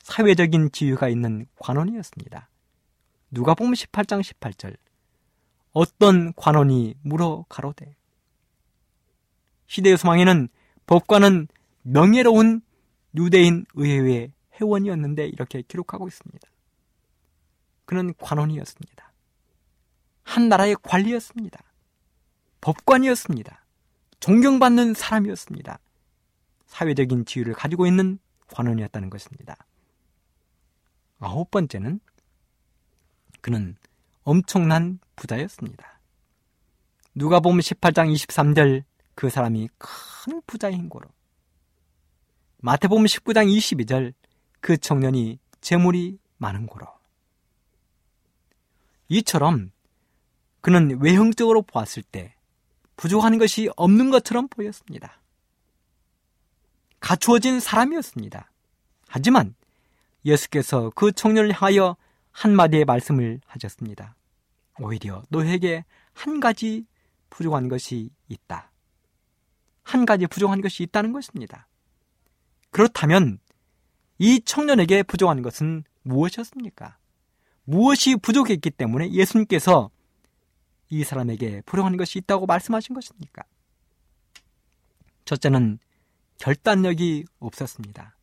사회적인 지위가 있는 관원이었습니다. 누가 보면 18장 18절. 어떤 관원이 물어 가로되. 시대의 소망에는 법관은 명예로운 유대인 의회의 회원이었는데 이렇게 기록하고 있습니다. 그는 관원이었습니다. 한 나라의 관리였습니다. 법관이었습니다. 존경받는 사람이었습니다. 사회적인 지위를 가지고 있는 관원이었다는 것입니다. 아홉 번째는 그는 엄청난 부자였습니다. 누가 보면 18장 23절 그 사람이 큰 부자인 고로 마태복음 19장 22절 그 청년이 재물이 많은 고로 이처럼 그는 외형적으로 보았을 때 부족한 것이 없는 것처럼 보였습니다. 갖추어진 사람이었습니다. 하지만 예수께서 그 청년을 향하여 한마디의 말씀을 하셨습니다. 오히려 너에게 한 가지 부족한 것이 있다. 한 가지 부족한 것이 있다는 것입니다. 그렇다면 이 청년에게 부족한 것은 무엇이었습니까? 무엇이 부족했기 때문에 예수님께서 이 사람에게 불행한 것이 있다고 말씀하신 것입니까? 첫째는 결단력이 없었습니다.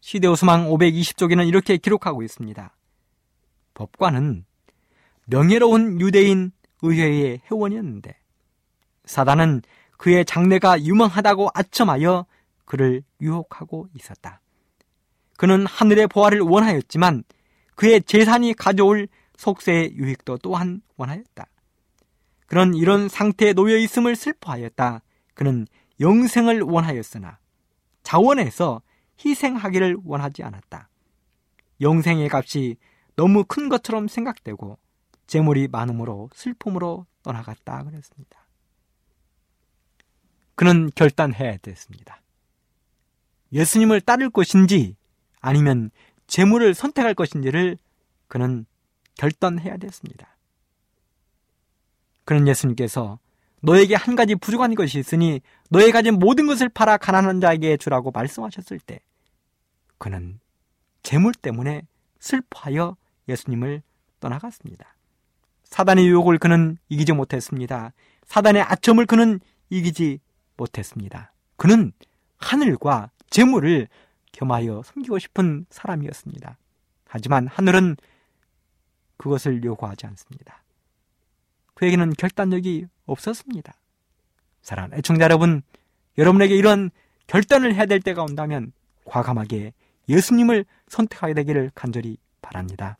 시대오스망 520쪽에는 이렇게 기록하고 있습니다. 법관은 명예로운 유대인 의회의 회원이었는데 사단은 그의 장래가 유망하다고 아첨하여 그를 유혹하고 있었다. 그는 하늘의 보화를 원하였지만 그의 재산이 가져올 속세의 유익도 또한 원하였다. 그런 이런 상태에 놓여 있음을 슬퍼하였다. 그는 영생을 원하였으나 자원에서 희생하기를 원하지 않았다. 영생의 값이 너무 큰 것처럼 생각되고 재물이 많음으로 슬픔으로 떠나갔다 그랬습니다. 그는 결단해야 됐습니다. 예수님을 따를 것인지 아니면 재물을 선택할 것인지를 그는 결단해야 됐습니다. 그는 예수님께서 너에게 한 가지 부족한 것이 있으니 너의 가진 모든 것을 팔아 가난한 자에게 주라고 말씀하셨을 때 그는 재물 때문에 슬퍼하여 예수님을 떠나갔습니다. 사단의 유혹을 그는 이기지 못했습니다. 사단의 아첨을 그는 이기지 못했습니다. 그는 하늘과 재물을 겸하여 섬기고 싶은 사람이었습니다. 하지만 하늘은 그것을 요구하지 않습니다. 그에게는 결단력이 없었습니다. 사랑하는 애청자 여러분, 여러분에게 이런 결단을 해야 될 때가 온다면 과감하게 예수님을 선택하게 되기를 간절히 바랍니다.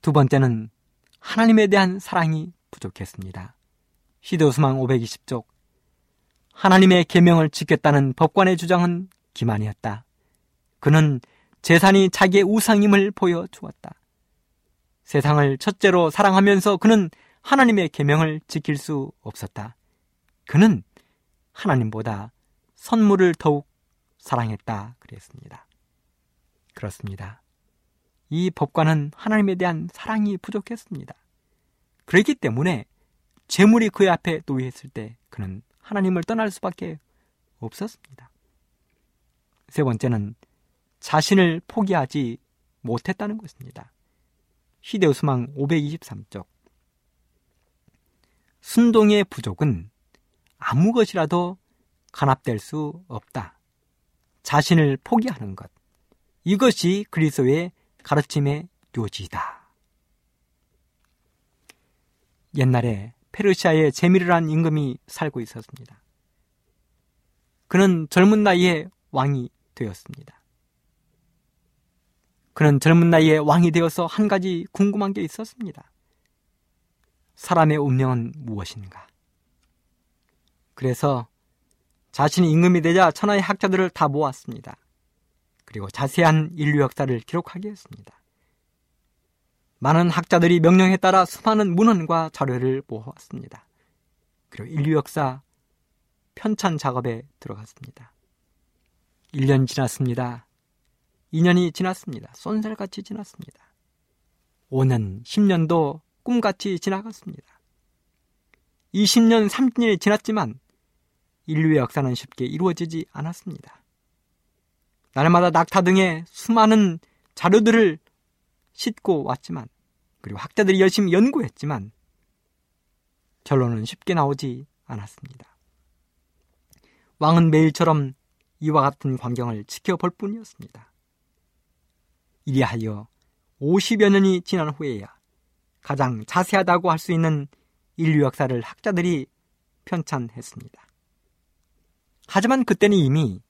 두 번째는 하나님에 대한 사랑이 부족했습니다. 시도수망 520쪽 하나님의 계명을 지켰다는 법관의 주장은 기만이었다. 그는 재산이 자기의 우상임을 보여주었다. 세상을 첫째로 사랑하면서 그는 하나님의 계명을 지킬 수 없었다. 그는 하나님보다 선물을 더욱 사랑했다 그랬습니다. 그렇습니다. 이 법관은 하나님에 대한 사랑이 부족했습니다. 그렇기 때문에 재물이 그의 앞에 놓여 있을 때 그는 하나님을 떠날 수밖에 없었습니다. 세 번째는 자신을 포기하지 못했다는 것입니다. 시대우스망 523쪽 순동의 부족은 아무 것이라도 간합될 수 없다. 자신을 포기하는 것. 이것이 그리스도의 가르침의 요지다. 옛날에 페르시아의 제미르란 임금이 살고 있었습니다. 그는 젊은 나이에 왕이 되었습니다. 그는 젊은 나이에 왕이 되어서 한 가지 궁금한 게 있었습니다. 사람의 운명은 무엇인가? 그래서 자신이 임금이 되자 천하의 학자들을 다 모았습니다. 그리고 자세한 인류 역사를 기록하게 했습니다. 많은 학자들이 명령에 따라 수많은 문헌과 자료를 모아왔습니다. 그리고 인류 역사 편찬 작업에 들어갔습니다. 1년 지났습니다. 2년이 지났습니다. 쏜살같이 지났습니다. 5년, 10년도 꿈같이 지나갔습니다. 20년, 30년이 지났지만 인류의 역사는 쉽게 이루어지지 않았습니다. 날마다 낙타 등의 수많은 자료들을 싣고 왔지만, 그리고 학자들이 열심히 연구했지만, 결론은 쉽게 나오지 않았습니다. 왕은 매일처럼 이와 같은 광경을 지켜볼 뿐이었습니다. 이리하여 50여 년이 지난 후에야 가장 자세하다고 할 수 있는 인류 역사를 학자들이 편찬했습니다. 하지만 그때는 이미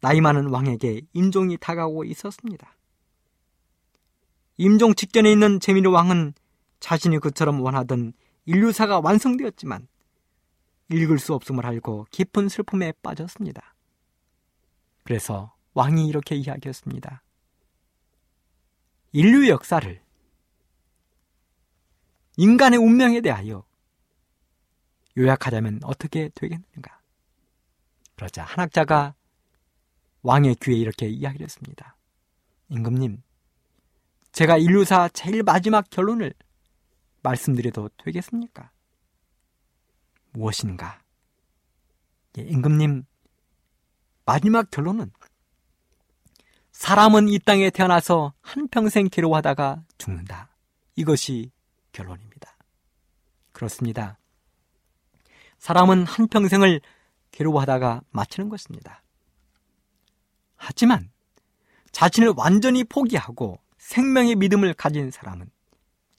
나이 많은 왕에게 임종이 다가오고 있었습니다. 임종 직전에 있는 재미르 왕은 자신이 그처럼 원하던 인류사가 완성되었지만 읽을 수 없음을 알고 깊은 슬픔에 빠졌습니다. 그래서 왕이 이렇게 이야기했습니다. 인류 역사를 인간의 운명에 대하여 요약하자면 어떻게 되겠는가? 그러자 한 학자가 왕의 귀에 이렇게 이야기를 했습니다. 임금님, 제가 인류사 제일 마지막 결론을 말씀드려도 되겠습니까? 무엇인가? 예, 임금님, 마지막 결론은 사람은 이 땅에 태어나서 한평생 괴로워하다가 죽는다. 이것이 결론입니다. 그렇습니다. 사람은 한평생을 괴로워하다가 마치는 것입니다. 하지만 자신을 완전히 포기하고 생명의 믿음을 가진 사람은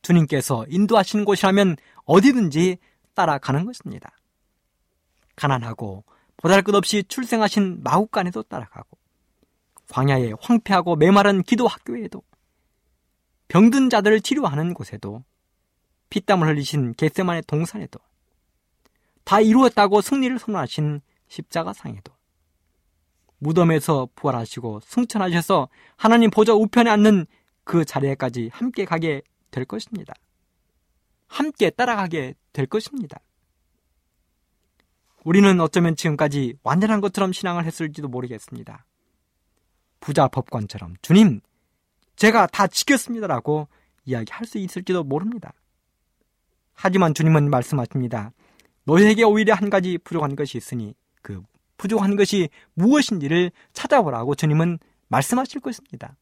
주님께서 인도하시는 곳이라면 어디든지 따라가는 것입니다. 가난하고 보잘 것 없이 출생하신 마국간에도 따라가고 광야의 황폐하고 메마른 기도 학교에도 병든 자들을 치료하는 곳에도 피땀을 흘리신 겟세만의 동산에도 다 이루었다고 승리를 선언하신 십자가상에도 무덤에서 부활하시고 승천하셔서 하나님 보좌 우편에 앉는 그 자리에까지 함께 가게 될 것입니다. 함께 따라가게 될 것입니다. 우리는 어쩌면 지금까지 완전한 것처럼 신앙을 했을지도 모르겠습니다. 부자 법관처럼 주님, 제가 다 지켰습니다라고 이야기할 수 있을지도 모릅니다. 하지만 주님은 말씀하십니다. 너에게 오히려 한 가지 부족한 것이 있으니 그 부족한 것이 무엇인지를 찾아보라고 주님은 말씀하실 것입니다.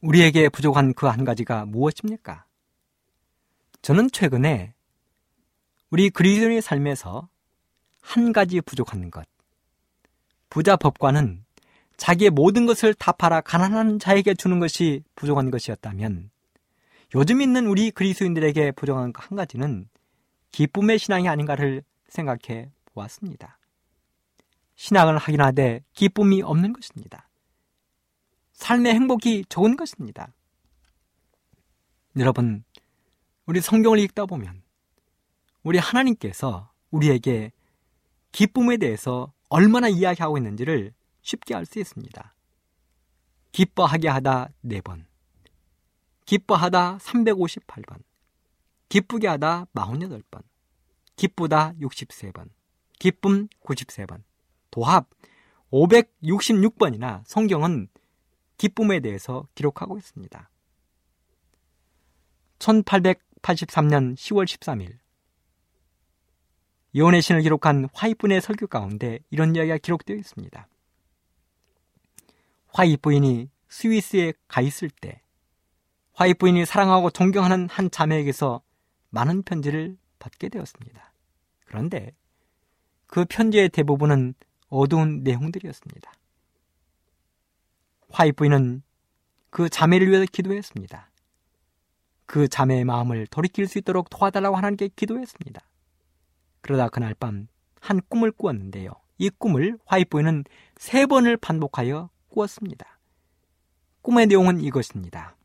우리에게 부족한 그 한 가지가 무엇입니까? 저는 최근에 우리 그리스도인의 삶에서 한 가지 부족한 것. 부자 법관은 자기의 모든 것을 다 팔아 가난한 자에게 주는 것이 부족한 것이었다면 요즘 있는 우리 그리스도인들에게 부족한 한 가지는 기쁨의 신앙이 아닌가를 생각해 보았습니다. 신앙을 하긴 하되 기쁨이 없는 것입니다. 삶의 행복이 좋은 것입니다. 여러분, 우리 성경을 읽다 보면 우리 하나님께서 우리에게 기쁨에 대해서 얼마나 이야기하고 있는지를 쉽게 알 수 있습니다. 기뻐하게 하다 4번, 기뻐하다 358번, 기쁘게 하다 48번, 기쁘다 63번, 기쁨 93번, 도합 566번이나 성경은 기쁨에 대해서 기록하고 있습니다. 1883년 10월 13일. 예언의 신을 기록한 화이트의 설교 가운데 이런 이야기가 기록되어 있습니다. 화이트 부인이 스위스에 가 있을 때 화이트 부인이 사랑하고 존경하는 한 자매에게서 많은 편지를 받게 되었습니다. 그런데 그 편지의 대부분은 어두운 내용들이었습니다. 화이트 부인은 그 자매를 위해서 기도했습니다. 그 자매의 마음을 돌이킬 수 있도록 도와달라고 하나님께 기도했습니다. 그러다 그날 밤 한 꿈을 꾸었는데요. 이 꿈을 화이트보이는 세 번을 반복하여 꾸었습니다. 꿈의 내용은 이것입니다.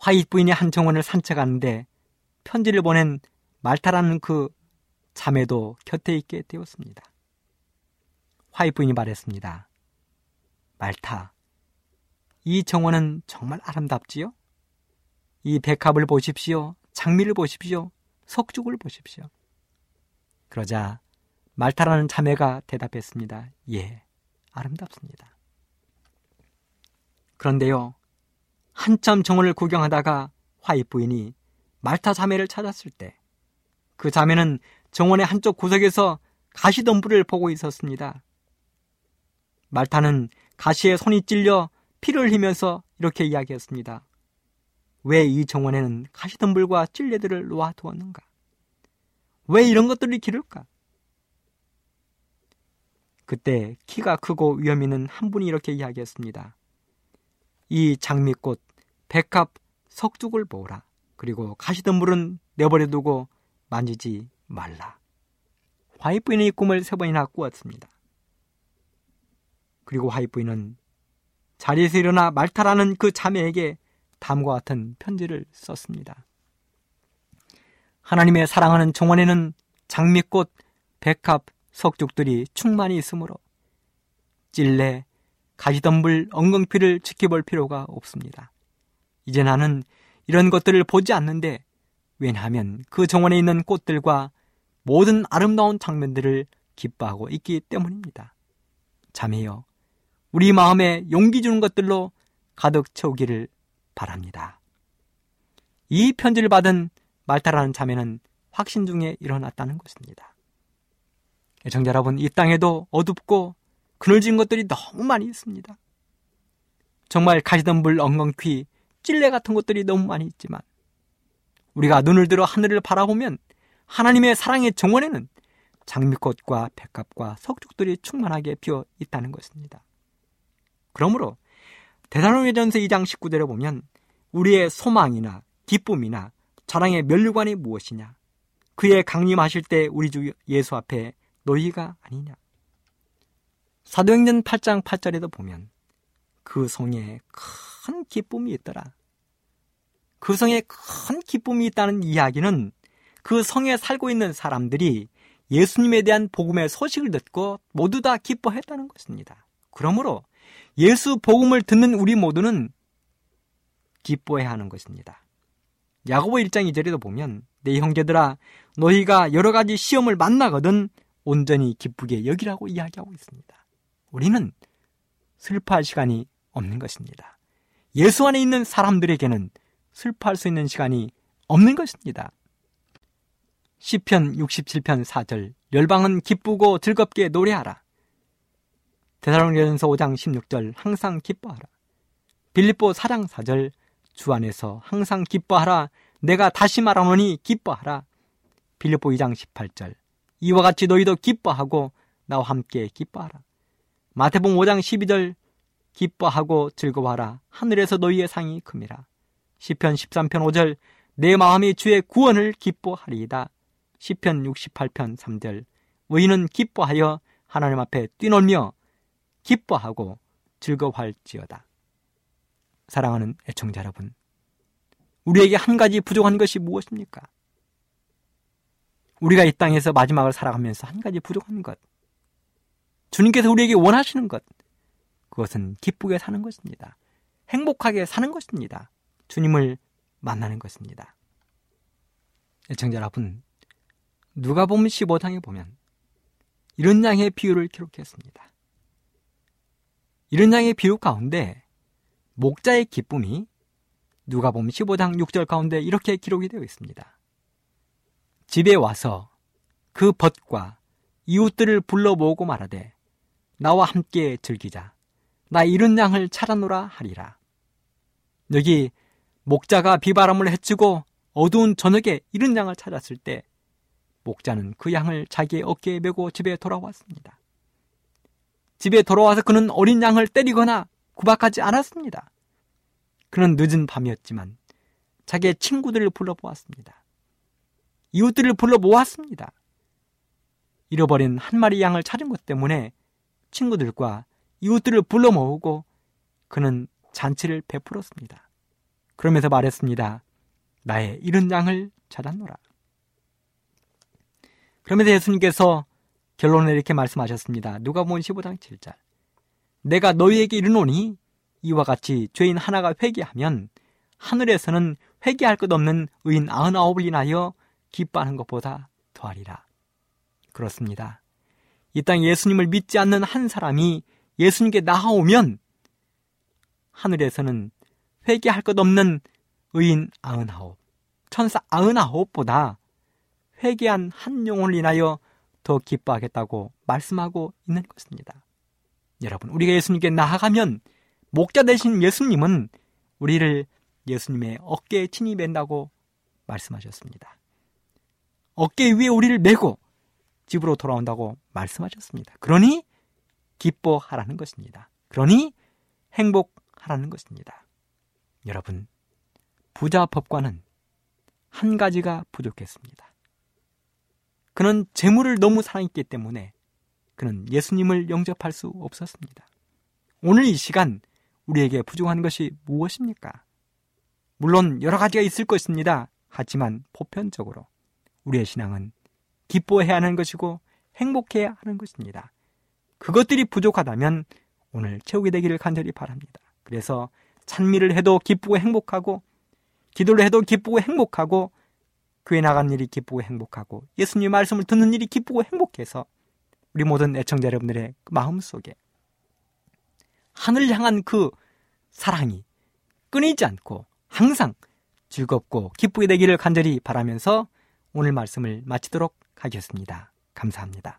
화이트 부인이 한 정원을 산책하는데 편지를 보낸 말타라는 그 자매도 곁에 있게 되었습니다. 화이트 부인이 말했습니다. 말타, 이 정원은 정말 아름답지요? 이 백합을 보십시오. 장미를 보십시오. 석죽을 보십시오. 그러자 말타라는 자매가 대답했습니다. 예, 아름답습니다. 그런데요, 한참 정원을 구경하다가 화이 부인이 말타 자매를 찾았을 때 그 자매는 정원의 한쪽 구석에서 가시덤불을 보고 있었습니다. 말타는 가시에 손이 찔려 피를 흘리면서 이렇게 이야기했습니다. 왜 이 정원에는 가시덤불과 찔레들을 놓아두었는가? 왜 이런 것들을 기를까? 그때 키가 크고 위험 있는 한 분이 이렇게 이야기했습니다. 이 장미꽃, 백합, 석죽을 모으라. 그리고 가시덤불은 내버려 두고 만지지 말라. 화이트부인의 꿈을 세 번이나 꾸었습니다. 그리고 화이트부인은 자리에서 일어나 말타라는 그 자매에게 다음과 같은 편지를 썼습니다. 하나님의 사랑하는 정원에는 장미꽃, 백합, 석죽들이 충만히 있으므로 찔레, 가시덤불, 엉겅퀴를 지켜볼 필요가 없습니다. 이제 나는 이런 것들을 보지 않는데 왜냐하면 그 정원에 있는 꽃들과 모든 아름다운 장면들을 기뻐하고 있기 때문입니다. 자매여, 우리 마음에 용기 주는 것들로 가득 채우기를 바랍니다. 이 편지를 받은 말타라는 자매는 확신 중에 일어났다는 것입니다. 애청자 여러분, 이 땅에도 어둡고 그늘진 것들이 너무 많이 있습니다. 정말 가시덤불 엉겅퀴 찔레 같은 것들이 너무 많이 있지만 우리가 눈을 들어 하늘을 바라보면 하나님의 사랑의 정원에는 장미꽃과 백합과 석죽들이 충만하게 피어 있다는 것입니다. 그러므로 대사로니전서 2장 19절에 보면 우리의 소망이나 기쁨이나 자랑의 멸류관이 무엇이냐? 그의 강림하실 때 우리 주 예수 앞에 너희가 아니냐? 사도행전 8장 8절에도 보면 그 성에 큰 기쁨이 있더라. 그 성에 큰 기쁨이 있다는 이야기는 그 성에 살고 있는 사람들이 예수님에 대한 복음의 소식을 듣고 모두 다 기뻐했다는 것입니다. 그러므로 예수 복음을 듣는 우리 모두는 기뻐해야 하는 것입니다. 야고보 1장 2절에도 보면 내 형제들아 너희가 여러 가지 시험을 만나거든 온전히 기쁘게 여기라고 이야기하고 있습니다. 우리는 슬퍼할 시간이 없는 것입니다. 예수 안에 있는 사람들에게는 슬퍼할 수 있는 시간이 없는 것입니다. 시편 67편 4절 열방은 기쁘고 즐겁게 노래하라. 대사로니전서 5장 16절 항상 기뻐하라. 빌립보 4장 4절 주 안에서 항상 기뻐하라. 내가 다시 말하노니 기뻐하라. 빌립보 2장 18절 이와 같이 너희도 기뻐하고 나와 함께 기뻐하라. 마태복음 5장 12절 기뻐하고 즐거워하라. 하늘에서 너희의 상이 큽니다. 시편 13편 5절 내 마음이 주의 구원을 기뻐하리이다. 시편 68편 3절 의인은 기뻐하여 하나님 앞에 뛰놀며 기뻐하고 즐거워할지어다. 사랑하는 애청자 여러분, 우리에게 한 가지 부족한 것이 무엇입니까? 우리가 이 땅에서 마지막을 살아가면서 한 가지 부족한 것. 주님께서 우리에게 원하시는 것. 그것은 기쁘게 사는 것입니다. 행복하게 사는 것입니다. 주님을 만나는 것입니다. 애청자 여러분, 누가 보면 15장에 보면 이런 양의 비유를 기록했습니다. 이런 양의 비유 가운데 목자의 기쁨이 누가 보면 15장 6절 가운데 이렇게 기록이 되어 있습니다. 집에 와서 그 벗과 이웃들을 불러 모으고 말하되 나와 함께 즐기자. 나 이런 양을 찾아노라 하리라. 여기 목자가 비바람을 헤치고 어두운 저녁에 이런 양을 찾았을 때 목자는 그 양을 자기의 어깨에 메고 집에 돌아왔습니다. 집에 돌아와서 그는 어린 양을 때리거나 구박하지 않았습니다. 그는 늦은 밤이었지만 자기의 친구들을 불러보았습니다. 이웃들을 불러 모았습니다. 잃어버린 한 마리 양을 찾은 것 때문에 친구들과 이웃들을 불러 모으고 그는 잔치를 베풀었습니다. 그러면서 말했습니다. 나의 잃은 양을 찾았노라. 그러면서 예수님께서 결론을 이렇게 말씀하셨습니다. 누가 본 15장 7절. 내가 너희에게 이르노니 이와 같이 죄인 하나가 회개하면 하늘에서는 회개할 것 없는 의인 아흔아홉을 인하여 기뻐하는 것보다 더하리라. 그렇습니다. 이 땅 예수님을 믿지 않는 한 사람이 예수님께 나아오면 하늘에서는 회개할 것 없는 의인 아흔아홉, 천사 아흔아홉보다 회개한 한 영혼을 인하여 더 기뻐하겠다고 말씀하고 있는 것입니다. 여러분, 우리가 예수님께 나아가면 목자 되신 예수님은 우리를 예수님의 어깨에 친히 맨다고 말씀하셨습니다. 어깨 위에 우리를 메고 집으로 돌아온다고 말씀하셨습니다. 그러니 기뻐하라는 것입니다. 그러니 행복하라는 것입니다. 여러분, 부자 법관은 한 가지가 부족했습니다. 그는 재물을 너무 사랑했기 때문에 그는 예수님을 영접할 수 없었습니다. 오늘 이 시간 우리에게 부족한 것이 무엇입니까? 물론 여러 가지가 있을 것입니다. 하지만 보편적으로 우리의 신앙은 기뻐해야 하는 것이고 행복해야 하는 것입니다. 그것들이 부족하다면 오늘 채우게 되기를 간절히 바랍니다. 그래서 찬미를 해도 기쁘고 행복하고 기도를 해도 기쁘고 행복하고 교회 나가는 일이 기쁘고 행복하고 예수님 말씀을 듣는 일이 기쁘고 행복해서 우리 모든 애청자 여러분들의 마음 속에 하늘 향한 그 사랑이 끊이지 않고 항상 즐겁고 기쁘게 되기를 간절히 바라면서 오늘 말씀을 마치도록 하겠습니다. 감사합니다.